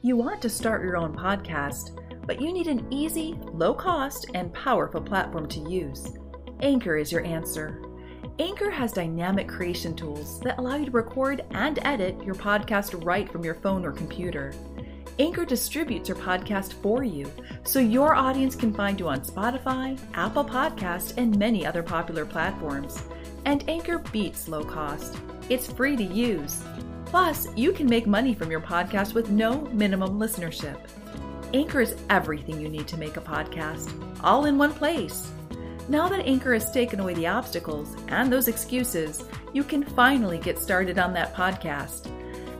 You want to start your own podcast, but you need an easy, low cost, and powerful platform to use. Anchor is your answer. Anchor has dynamic creation tools that allow you to record and edit your podcast right from your phone or computer. Anchor distributes your podcast for you so your audience can find you on Spotify, Apple Podcast, and many other popular platforms. And Anchor beats low cost. It's free to use. Plus, you can make money from your podcast with no minimum listenership. Anchor is everything you need to make a podcast, all in one place. Now that Anchor has taken away the obstacles and those excuses, you can finally get started on that podcast.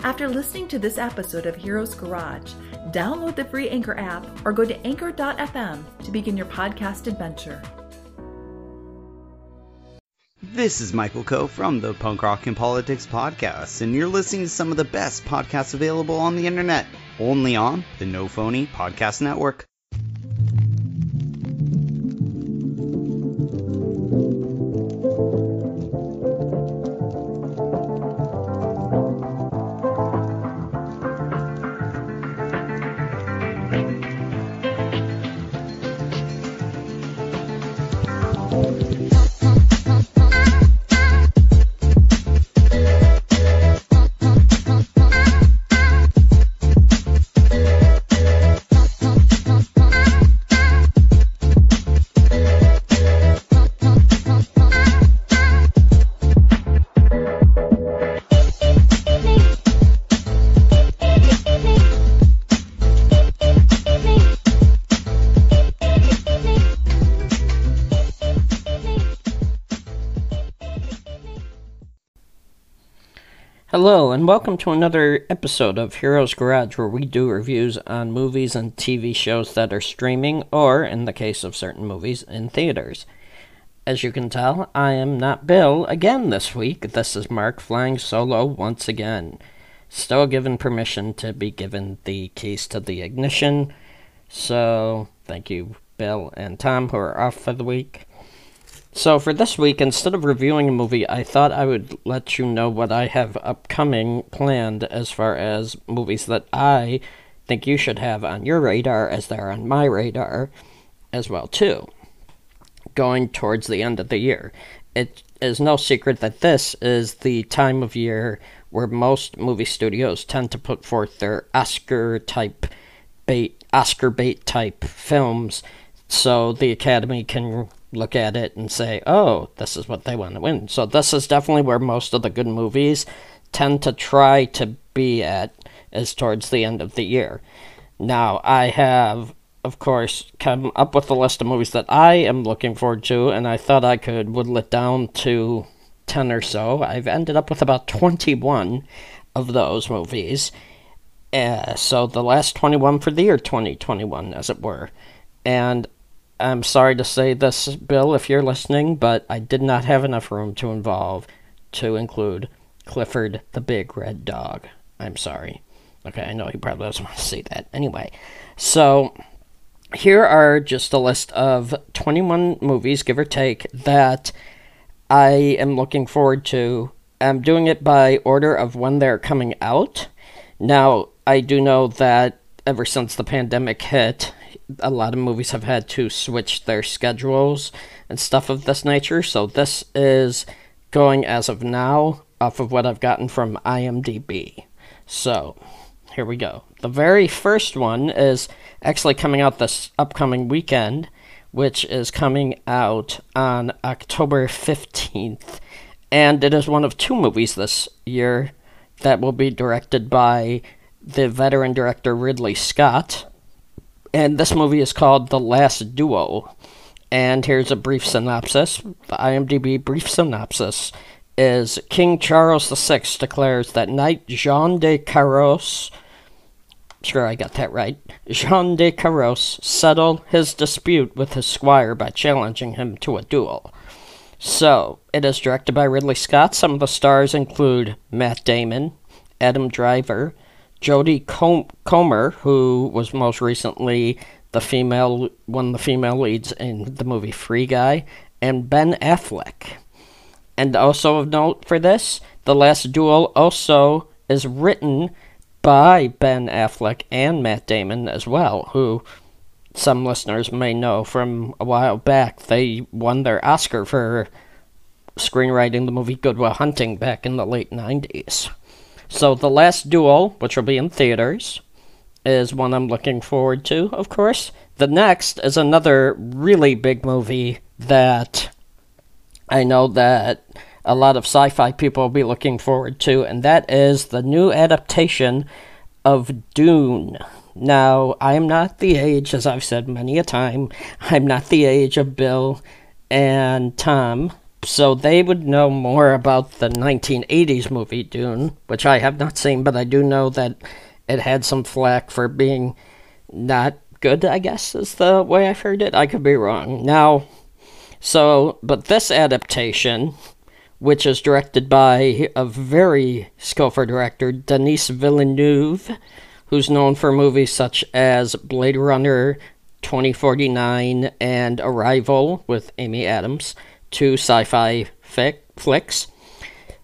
After listening to this episode of Heroes Garage, download the free Anchor app or go to anchor.fm to begin your podcast adventure. This is Michael Coe from the Punk Rock and Politics Podcast, and you're listening to some of the best podcasts available on the internet, only on the No Phony Podcast Network. Hello, and welcome to another episode of Heroes Garage, where we do reviews on movies and TV shows that are streaming, or, in the case of certain movies, in theaters. As you can tell, I am not Bill again this week. This is Mark flying solo once again. Still given permission to be given the keys to the ignition, so thank you, Bill and Tom, who are off for the week. So, for this week, instead of reviewing a movie, I thought I would let you know what I have upcoming planned as far as movies that I think you should have on your radar as they're on my radar as well too. Going towards the end of the year. It is no secret that this is the time of year where most movie studios tend to put forth their Oscar type bait Oscar bait type films so the Academy can look at it and say, oh, this is what they want to win. So this is definitely where most of the good movies tend to try to be at, is towards the end of the year. Now, I have, of course, come up with a list of movies that I am looking forward to, and I thought I could whittle it down to 10 or so. I've ended up with about 21 of those movies. Uh, so the last 21 for the year 2021, as it were. And I'm sorry to say this, Bill, if you're listening, but I did not have enough room to involve to include Clifford the Big Red Dog. I'm sorry. Okay, I know he probably doesn't want to see that. Anyway, so here are just a list of 21 movies, give or take, that I am looking forward to. I'm doing it by order of when they're coming out. Now, I do know that ever since the pandemic hit, a lot of movies have had to switch their schedules and stuff of this nature. So this is going as of now off of what I've gotten from IMDb. So here we go. The very first one is actually coming out this upcoming weekend, which is coming out on October 15th. And it is one of two movies this year that will be directed by the veteran director Ridley Scott and this movie is called The Last Duel. And here's a brief synopsis. The IMDb brief synopsis is King Charles VI declares that knight Jean de Carros, sure I got that right, Jean de Carros settled his dispute with his squire by challenging him to a duel. So, it is directed by Ridley Scott. Some of the stars include Matt Damon, Adam Driver, Jodie Com- Comer, who was most recently the female one of the female leads in the movie Free Guy, and Ben Affleck. And also of note for this, The Last Duel also is written by Ben Affleck and Matt Damon as well, who some listeners may know from a while back. They won their Oscar for screenwriting the movie Good Will Hunting back in the late 90s. So, The Last Duel, which will be in theaters, is one I'm looking forward to, of course. The next is another really big movie that I know that a lot of sci fi people will be looking forward to, and that is the new adaptation of Dune. Now, I am not the age, as I've said many a time, I'm not the age of Bill and Tom, so they would know more about the 1980s movie Dune, which I have not seen, but I do know that it had some flack for being not good, I guess, is the way I've heard it. I could be wrong. Now, so, but this adaptation, which is directed by a very skillful director, Denis Villeneuve, who's known for movies such as Blade Runner 2049 and Arrival with Amy Adams, two sci fi flicks.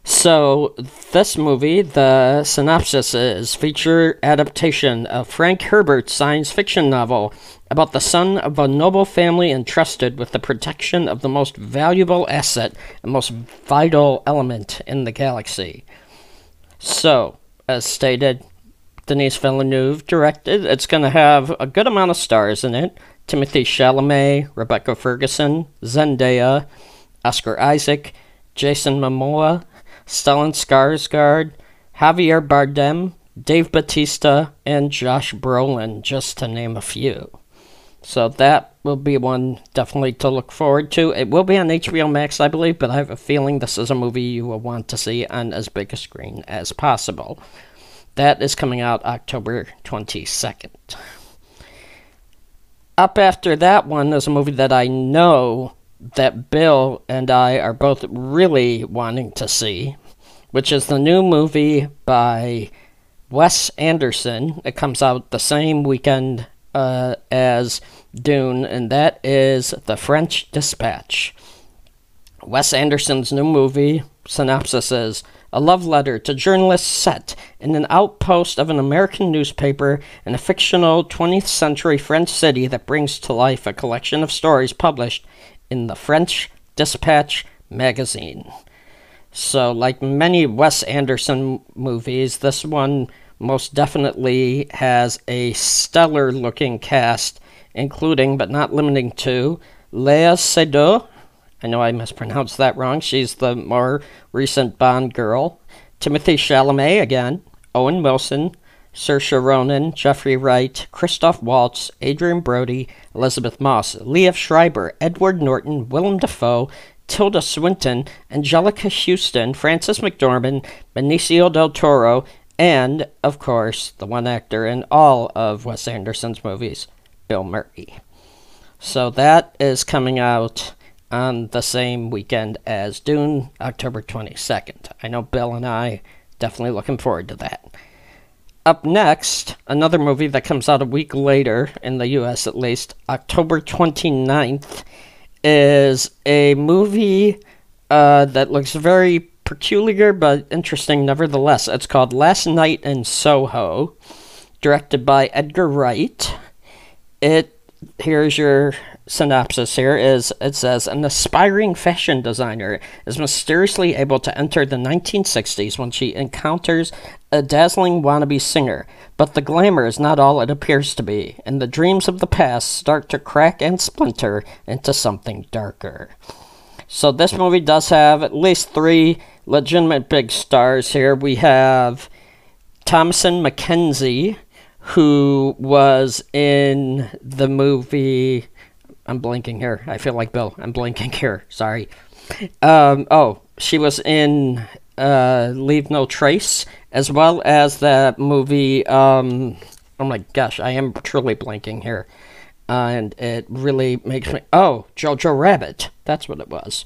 So, this movie, the synopsis is feature adaptation of Frank Herbert's science fiction novel about the son of a noble family entrusted with the protection of the most valuable asset and most vital element in the galaxy. So, as stated, Denis Villeneuve directed. It's going to have a good amount of stars in it. Timothy Chalamet, Rebecca Ferguson, Zendaya, Oscar Isaac, Jason Momoa, Stellan Skarsgård, Javier Bardem, Dave Batista, and Josh Brolin, just to name a few. So that will be one definitely to look forward to. It will be on HBO Max, I believe, but I have a feeling this is a movie you will want to see on as big a screen as possible. That is coming out October 22nd. Up after that one is a movie that I know that Bill and I are both really wanting to see, which is the new movie by Wes Anderson. It comes out the same weekend uh, as Dune, and that is The French Dispatch. Wes Anderson's new movie synopsis is a love letter to journalists set in an outpost of an American newspaper in a fictional 20th century French city that brings to life a collection of stories published in the French Dispatch magazine. So, like many Wes Anderson movies, this one most definitely has a stellar looking cast, including but not limiting to Léa Seydoux. I know I mispronounced that wrong. She's the more recent Bond girl. Timothy Chalamet again, Owen Wilson, Saoirse Ronan, Jeffrey Wright, Christoph Waltz, Adrien Brody, Elisabeth Moss, Liev Schreiber, Edward Norton, Willem Dafoe, Tilda Swinton, Anjelica Huston, Frances McDormand, Benicio del Toro, and, of course, the one actor in all of Wes Anderson's movies, Bill Murray. So that is coming out on the same weekend as Dune, October 22nd. I know Bill and I definitely looking forward to that. Up next, another movie that comes out a week later, in the US at least, October 29th, is a movie uh, that looks very peculiar but interesting nevertheless. It's called Last Night in Soho, directed by Edgar Wright. It here's your synopsis here is it says an aspiring fashion designer is mysteriously able to enter the 1960s when she encounters a dazzling wannabe singer but the glamour is not all it appears to be and the dreams of the past start to crack and splinter into something darker so this movie does have at least three legitimate big stars here we have thomasin mckenzie who was in the movie I'm blinking here. I feel like Bill. I'm blinking here. Sorry. Um, oh, she was in uh, Leave No Trace, as well as that movie. Um, oh my gosh, I am truly blanking here. Uh, and it really makes me. Oh, Jojo Rabbit. That's what it was.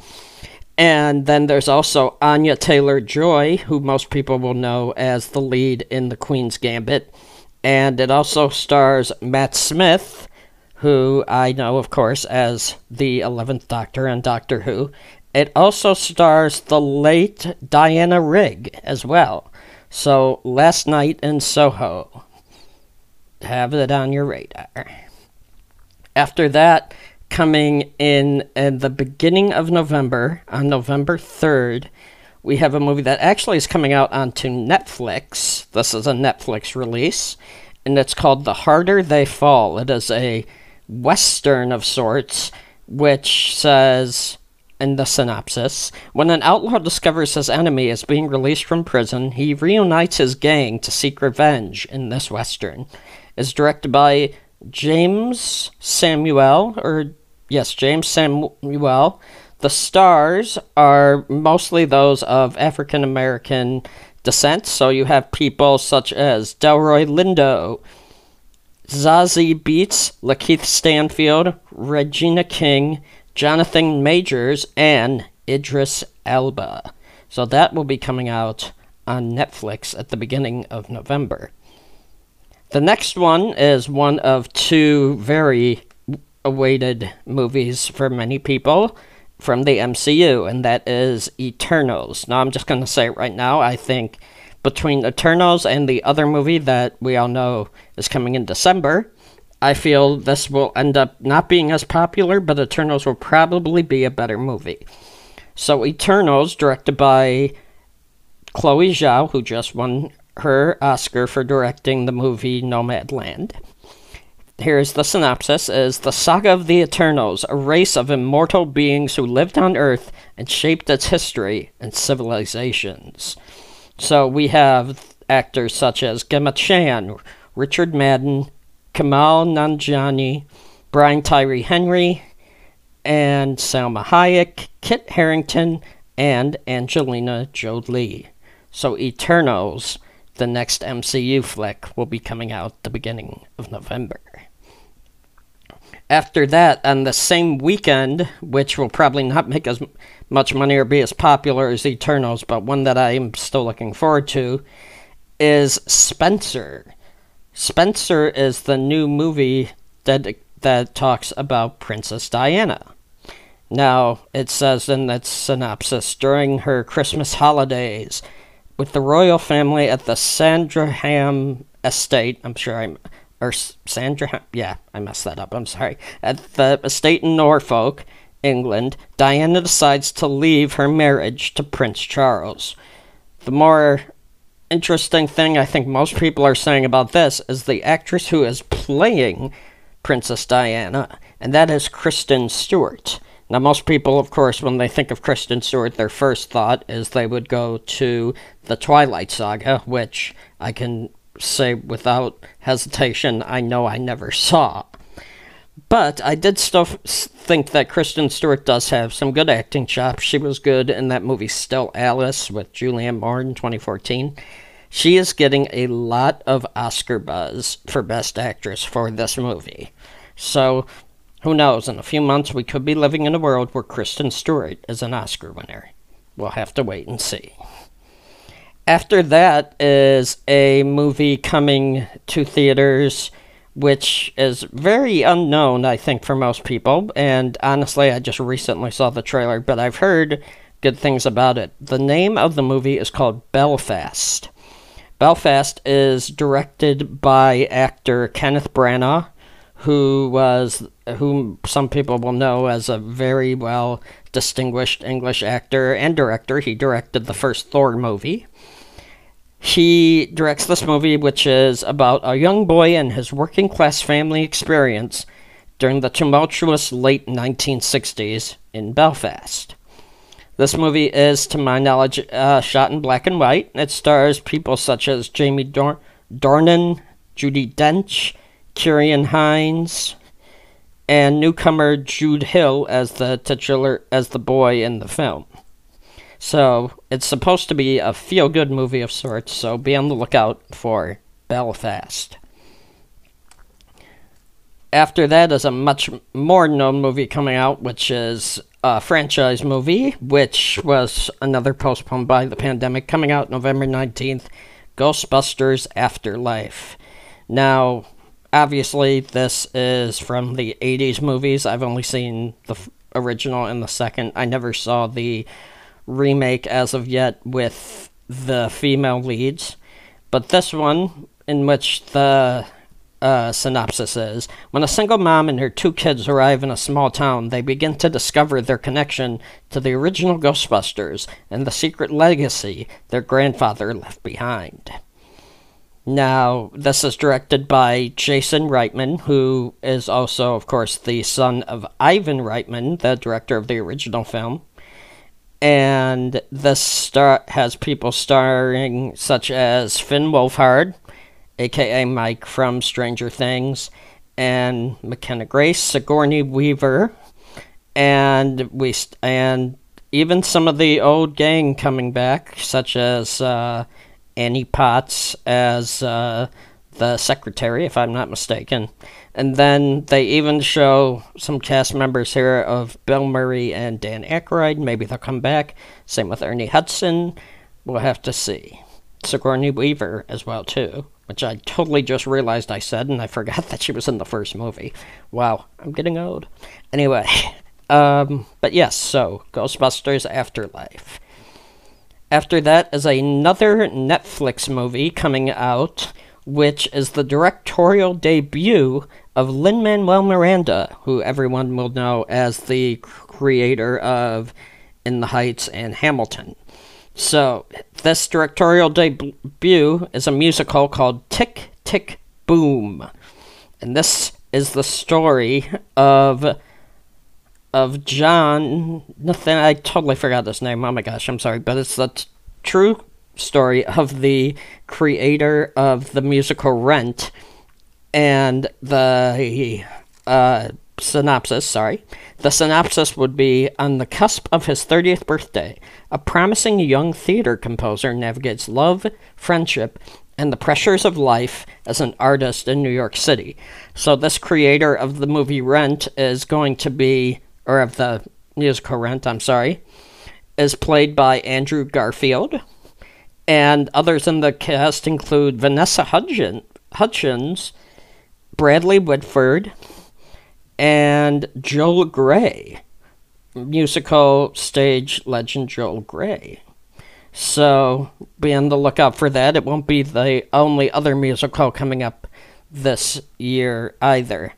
And then there's also Anya Taylor Joy, who most people will know as the lead in The Queen's Gambit. And it also stars Matt Smith who I know, of course, as the 11th Doctor on Doctor Who. It also stars the late Diana Rigg as well. So, Last Night in Soho. Have it on your radar. After that, coming in in the beginning of November, on November 3rd, we have a movie that actually is coming out onto Netflix. This is a Netflix release, and it's called The Harder They Fall. It is a western of sorts, which says in the synopsis when an outlaw discovers his enemy is being released from prison, he reunites his gang to seek revenge in this western. It's directed by Jeymes Samuel, or yes, Jeymes Samuel. The stars are mostly those of African American descent, so you have people such as Delroy Lindo, Zazie Beetz, Lakeith Stanfield, Regina King, Jonathan Majors, and Idris Elba. So that will be coming out on Netflix at the beginning of November. The next one is one of two very awaited movies for many people from the MCU, and that is Eternals. Now, I'm just going to say it right now. I think between Eternals and the other movie that we all know is coming in December, I feel this will end up not being as popular, but Eternals will probably be a better movie. So, Eternals, directed by Chloe Zhao, who just won her Oscar for directing the movie Nomadland. Here's the synopsis is the saga of the Eternals, a race of immortal beings who lived on Earth and shaped its history and civilizations. So we have actors such as Gemma Chan, Richard Madden, Kumail Nanjiani, Brian Tyree Henry, and Salma Hayek, Kit Harington, and Angelina Jolie. So Eternals, the next MCU flick, will be coming out the beginning of November. After that, on the same weekend, which will probably not make as much money or be as popular as Eternals, but one that I'm still looking forward to, is Spencer. Spencer is the new movie that that talks about Princess Diana. Now, it says in its synopsis during her Christmas holidays with the royal family at the Sandringham estate, I'm sure I'm or Sandra, yeah, I messed that up. I'm sorry. At the estate in Norfolk, England, Diana decides to leave her marriage to Prince Charles. The more interesting thing I think most people are saying about this is the actress who is playing Princess Diana, and that is Kristen Stewart. Now, most people, of course, when they think of Kristen Stewart, their first thought is they would go to the Twilight Saga, which I can say without hesitation, I know I never saw. But I did still think that Kristen Stewart does have some good acting chops. She was good in that movie Still Alice with Julianne Moore in 2014. She is getting a lot of Oscar buzz for Best Actress for this movie. So, who knows? In a few months, we could be living in a world where Kristen Stewart is an Oscar winner. We'll have to wait and see. After that is a movie coming to theaters, which is very unknown, I think, for most people. And honestly, I just recently saw the trailer, but I've heard good things about it. The name of the movie is called Belfast. Belfast is directed by actor Kenneth Branagh, who was whom some people will know as a very well distinguished English actor and director. He directed the first Thor movie. He directs this movie, which is about a young boy and his working class family experience during the tumultuous late 1960s in Belfast. This movie is, to my knowledge, uh, shot in black and white. It stars people such as Jamie Dor- Dornan, Judi Dench, Ciarán Hinds, and newcomer Jude Hill as the titular as the boy in the film. So it's supposed to be a feel good movie of sorts, so be on the lookout for Belfast. After that is a much more known movie coming out, which is a franchise movie, which was another postponed by the pandemic, coming out November 19th Ghostbusters Afterlife. Now, obviously, this is from the 80s movies. I've only seen the original and the second. I never saw the remake as of yet with the female leads. But this one, in which the uh, synopsis is When a single mom and her two kids arrive in a small town, they begin to discover their connection to the original Ghostbusters and the secret legacy their grandfather left behind. Now, this is directed by Jason Reitman, who is also, of course, the son of Ivan Reitman, the director of the original film. And the star has people starring such as Finn Wolfhard, aka Mike from Stranger Things, and McKenna Grace, Sigourney Weaver, and we and even some of the old gang coming back, such as uh, Annie Potts as uh, the secretary, if I'm not mistaken. And then they even show some cast members here of Bill Murray and Dan Aykroyd. Maybe they'll come back. Same with Ernie Hudson. We'll have to see. Sigourney Weaver as well too, which I totally just realized I said, and I forgot that she was in the first movie. Wow, I'm getting old. Anyway, um, but yes, so Ghostbusters Afterlife. After that is another Netflix movie coming out, which is the directorial debut of Lin Manuel Miranda, who everyone will know as the creator of In the Heights and Hamilton. So, this directorial debut is a musical called Tick, Tick, Boom. And this is the story of of John. Nothing. I totally forgot his name. Oh my gosh, I'm sorry, but it's the t- true story of the creator of the musical Rent, and the uh, synopsis. Sorry, the synopsis would be on the cusp of his 30th birthday. A promising young theater composer navigates love, friendship, and the pressures of life as an artist in New York City. So, this creator of the movie Rent is going to be or of the musical Rent, I'm sorry, is played by Andrew Garfield. And others in the cast include Vanessa Hudgens, Hutchins, Bradley Whitford, and Joel Grey, musical stage legend Joel Grey. So be on the lookout for that. It won't be the only other musical coming up this year either.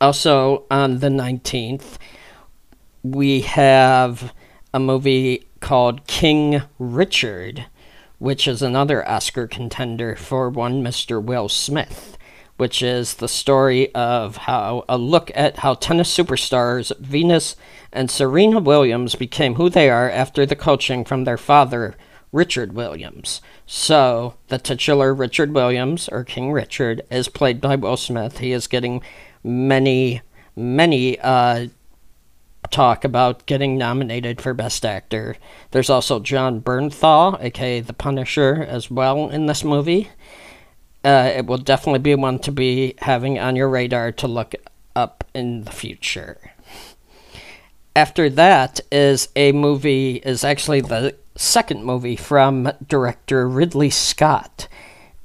Also, on the 19th, we have a movie called King Richard, which is another Oscar contender for one Mr. Will Smith, which is the story of how a look at how tennis superstars Venus and Serena Williams became who they are after the coaching from their father, Richard Williams. So, the titular Richard Williams, or King Richard, is played by Will Smith. He is getting many, many uh, talk about getting nominated for Best Actor. There's also Jon Bernthal, aka The Punisher, as well in this movie. Uh, it will definitely be one to be having on your radar to look up in the future. After that is a movie, is actually the second movie from director Ridley Scott.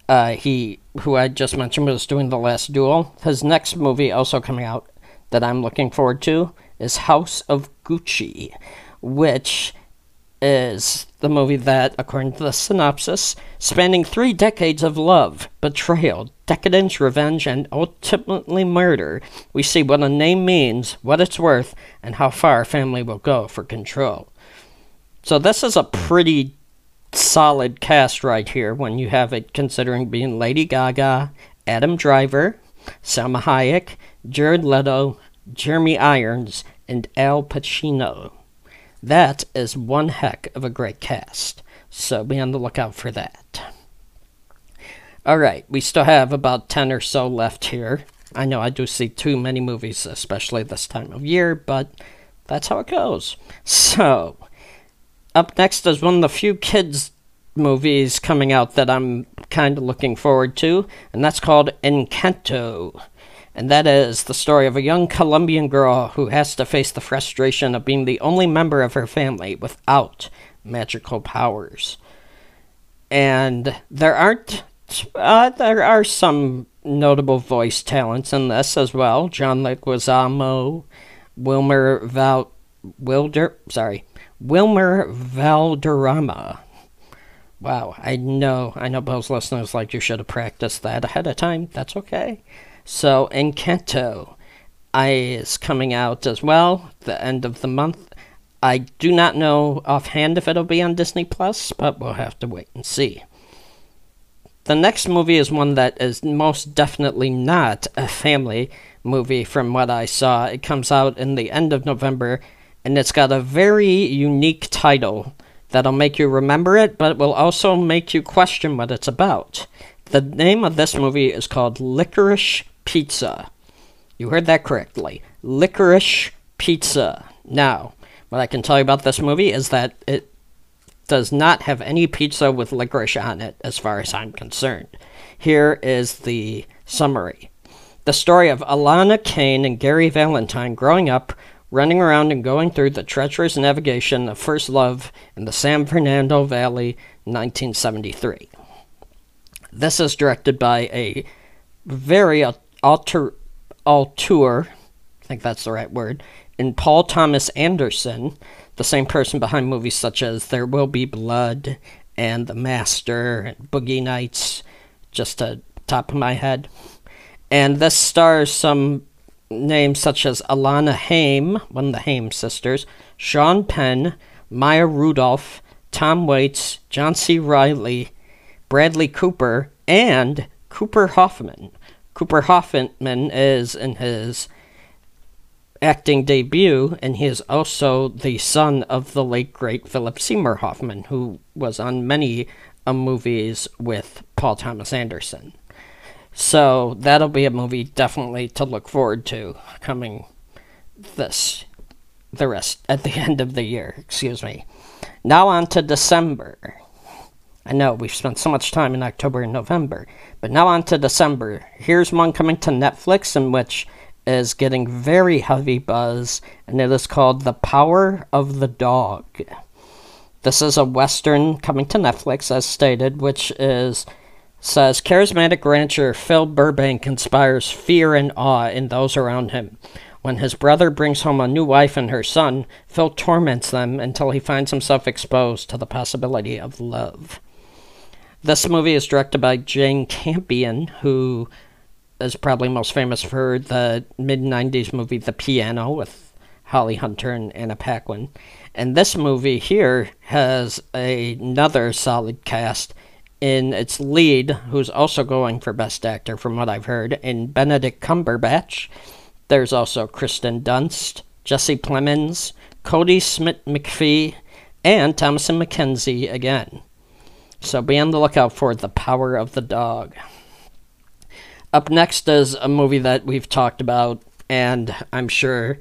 Uh, he, who I just mentioned, was doing The Last Duel. His next movie, also coming out, that I'm looking forward to, is House of Gucci, which is the movie that, according to the synopsis, spanning three decades of love, betrayal, decadence, revenge, and ultimately murder, we see what a name means, what it's worth, and how far a family will go for control. So, this is a pretty solid cast right here when you have it considering being Lady Gaga, Adam Driver, Salma Hayek, Jared Leto, Jeremy Irons, and Al Pacino. That is one heck of a great cast, so be on the lookout for that. Alright, we still have about 10 or so left here. I know I do see too many movies, especially this time of year, but that's how it goes. So, up next is one of the few kids movies coming out that I'm kind of looking forward to, and that's called Encanto. And that is the story of a young Colombian girl who has to face the frustration of being the only member of her family without magical powers. And there aren't uh, there are some notable voice talents in this as well. John Leguizamo, Wilmer Val Wilder sorry, Wilmer Valderrama. Wow, I know, I know Bill's listeners like you should have practiced that ahead of time. That's okay. So, Encanto is coming out as well, the end of the month. I do not know offhand if it'll be on Disney Plus, but we'll have to wait and see. The next movie is one that is most definitely not a family movie from what I saw. It comes out in the end of November, and it's got a very unique title that'll make you remember it, but will also make you question what it's about. The name of this movie is called Licorice Pizza. You heard that correctly. Licorice Pizza. Now, what I can tell you about this movie is that it does not have any pizza with licorice on it, as far as I'm concerned. Here is the summary. The story of Alana Kane and Gary Valentine growing up running around and going through the treacherous navigation of first love in the San Fernando Valley, 1973. This is directed by a very auteur, auteur, I think that's the right word, and Paul Thomas Anderson, the same person behind movies such as There Will Be Blood and The Master and Boogie Nights, just at top of my head. And this stars some names such as Alana Haim, one of the Haim sisters, Sean Penn, Maya Rudolph, Tom Waits, John C. Reilly, Bradley Cooper, and Cooper Hoffman. Cooper Hoffman is in his acting debut, and he is also the son of the late great Philip Seymour Hoffman, who was on many uh, movies with Paul Thomas Anderson. So that'll be a movie definitely to look forward to coming this the rest at the end of the year, excuse me. Now on to December. I know we've spent so much time in October and November, but now on to December. Here's one coming to Netflix in which is getting very heavy buzz, and it is called The Power of the Dog. This is a western coming to Netflix, as stated, which is says charismatic rancher Phil Burbank inspires fear and awe in those around him. When his brother brings home a new wife and her son, Phil torments them until he finds himself exposed to the possibility of love. This movie is directed by Jane Campion, who is probably most famous for the mid 90s movie The Piano with Holly Hunter and Anna Paquin. And this movie here has a, another solid cast in its lead, who's also going for Best Actor from what I've heard, in Benedict Cumberbatch. There's also Kristen Dunst, Jesse Plemons, Cody Smith McPhee, and Thomasin McKenzie again. So be on the lookout for The Power of the Dog. Up next is a movie that we've talked about, and I'm sure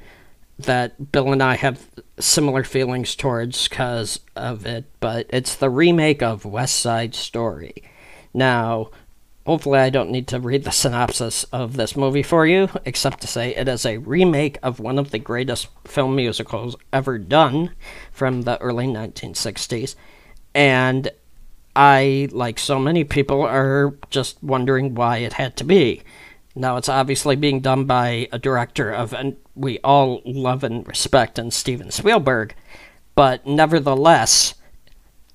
that Bill and I have similar feelings towards because of it, but it's the remake of West Side Story. Now, hopefully, I don't need to read the synopsis of this movie for you, except to say it is a remake of one of the greatest film musicals ever done from the early 1960s. And I, like so many people, are just wondering why it had to be. Now, it's obviously being done by a director of an we all love and respect and Steven Spielberg, but nevertheless,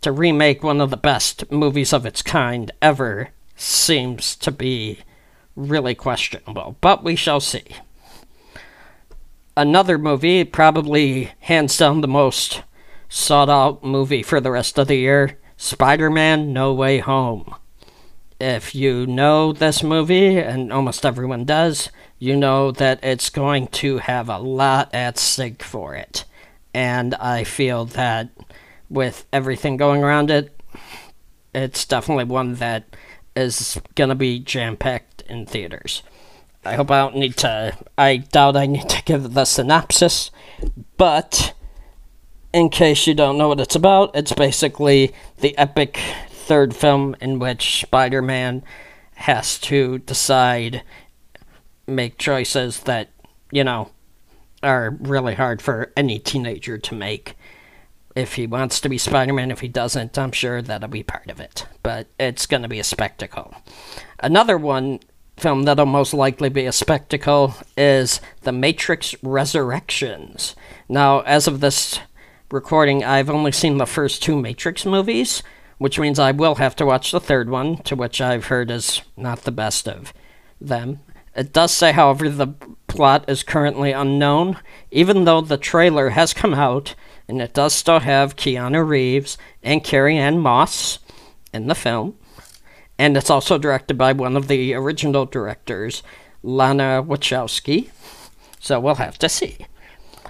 to remake one of the best movies of its kind ever seems to be really questionable, but we shall see. Another movie, probably hands down the most sought out movie for the rest of the year Spider Man No Way Home. If you know this movie, and almost everyone does, you know that it's going to have a lot at stake for it. And I feel that with everything going around it, it's definitely one that is going to be jam packed in theaters. I hope I don't need to. I doubt I need to give the synopsis, but in case you don't know what it's about, it's basically the epic third film in which Spider Man has to decide make choices that, you know, are really hard for any teenager to make. If he wants to be Spider Man, if he doesn't, I'm sure that'll be part of it. But it's going to be a spectacle. Another one film that'll most likely be a spectacle is The Matrix Resurrections. Now, as of this recording, I've only seen the first two Matrix movies. which means I will have to watch the third one, to which I've heard is not the best of them. It does say, however, the plot is currently unknown, even though the trailer has come out, and it does still have Keanu Reeves and Carrie Ann Moss in the film. And it's also directed by one of the original directors, Lana Wachowski. So we'll have to see.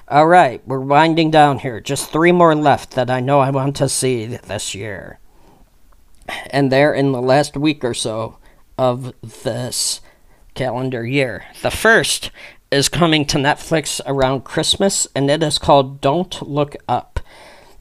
All right, we're winding down here. Just three more left that I know I want to see this year. And they're in the last week or so of this calendar year. The first is coming to Netflix around Christmas, and it is called Don't Look Up.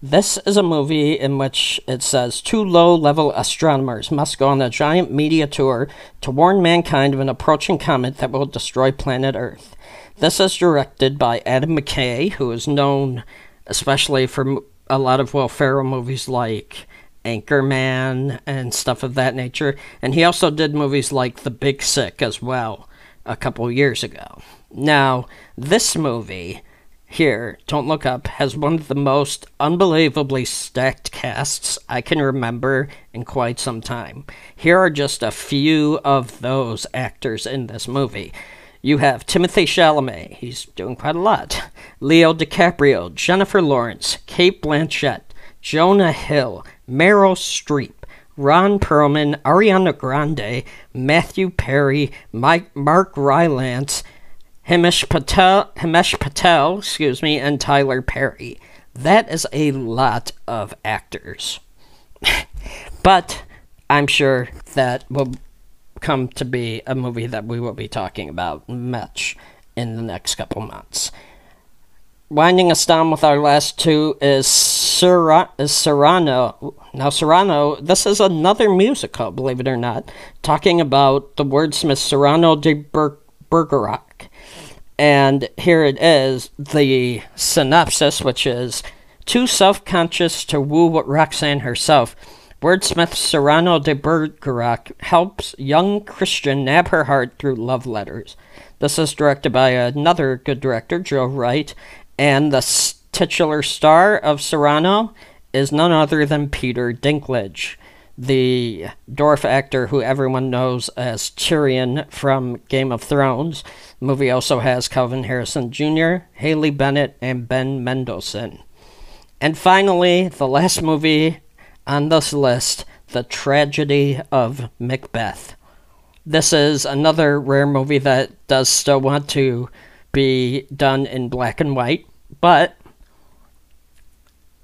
This is a movie in which it says two low level astronomers must go on a giant media tour to warn mankind of an approaching comet that will destroy planet Earth. This is directed by Adam McKay, who is known especially for a lot of Will Ferrell movies like Anchorman and stuff of that nature. And he also did movies like The Big Sick as well a couple years ago. Now, this movie here, Don't Look Up, has one of the most unbelievably stacked casts I can remember in quite some time. Here are just a few of those actors in this movie. You have Timothy Chalamet, he's doing quite a lot. Leo DiCaprio, Jennifer Lawrence, Cate Blanchett, Jonah Hill, Meryl Streep, Ron Perlman, Ariana Grande, Matthew Perry, Mike, Mark Rylance, Himesh Patel, Himesh Patel, excuse me, and Tyler Perry. That is a lot of actors. but I'm sure that will come to be a movie that we will be talking about much in the next couple months. Winding us down with our last two is, is Cyrano. Now, Cyrano, this is another musical, believe it or not, talking about the wordsmith Cyrano de Ber- Bergerac. And here it is the synopsis, which is too self conscious to woo Roxanne herself. Wordsmith Cyrano de Bergerac helps young Christian nab her heart through love letters. This is directed by another good director, Joe Wright, and the titular star of Cyrano is none other than Peter Dinklage, the dwarf actor who everyone knows as Tyrion from Game of Thrones. The movie also has Calvin Harrison Jr., Haley Bennett, and Ben Mendelsohn. And finally, the last movie on this list, The Tragedy of Macbeth. This is another rare movie that does still want to be done in black and white, but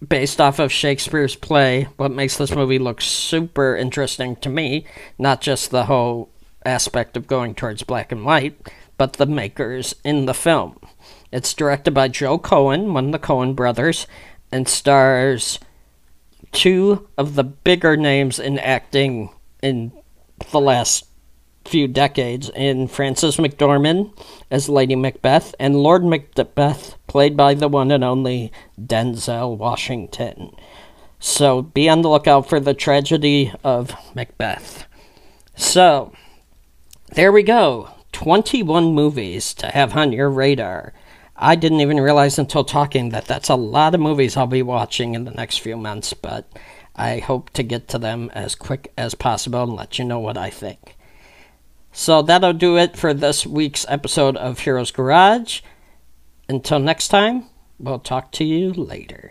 based off of Shakespeare's play, what makes this movie look super interesting to me, not just the whole aspect of going towards black and white, but the makers in the film. It's directed by Joe Coen, one of the Coen brothers, and stars two of the bigger names in acting in the last few decades in Frances McDormand as Lady Macbeth and Lord Macbeth, played by the one and only Denzel Washington. So be on the lookout for the tragedy of Macbeth. So, there we go. 21 movies to have on your radar. I didn't even realize until talking that that's a lot of movies I'll be watching in the next few months, but I hope to get to them as quick as possible and let you know what I think. So that'll do it for this week's episode of Heroes Garage. Until next time, we'll talk to you later.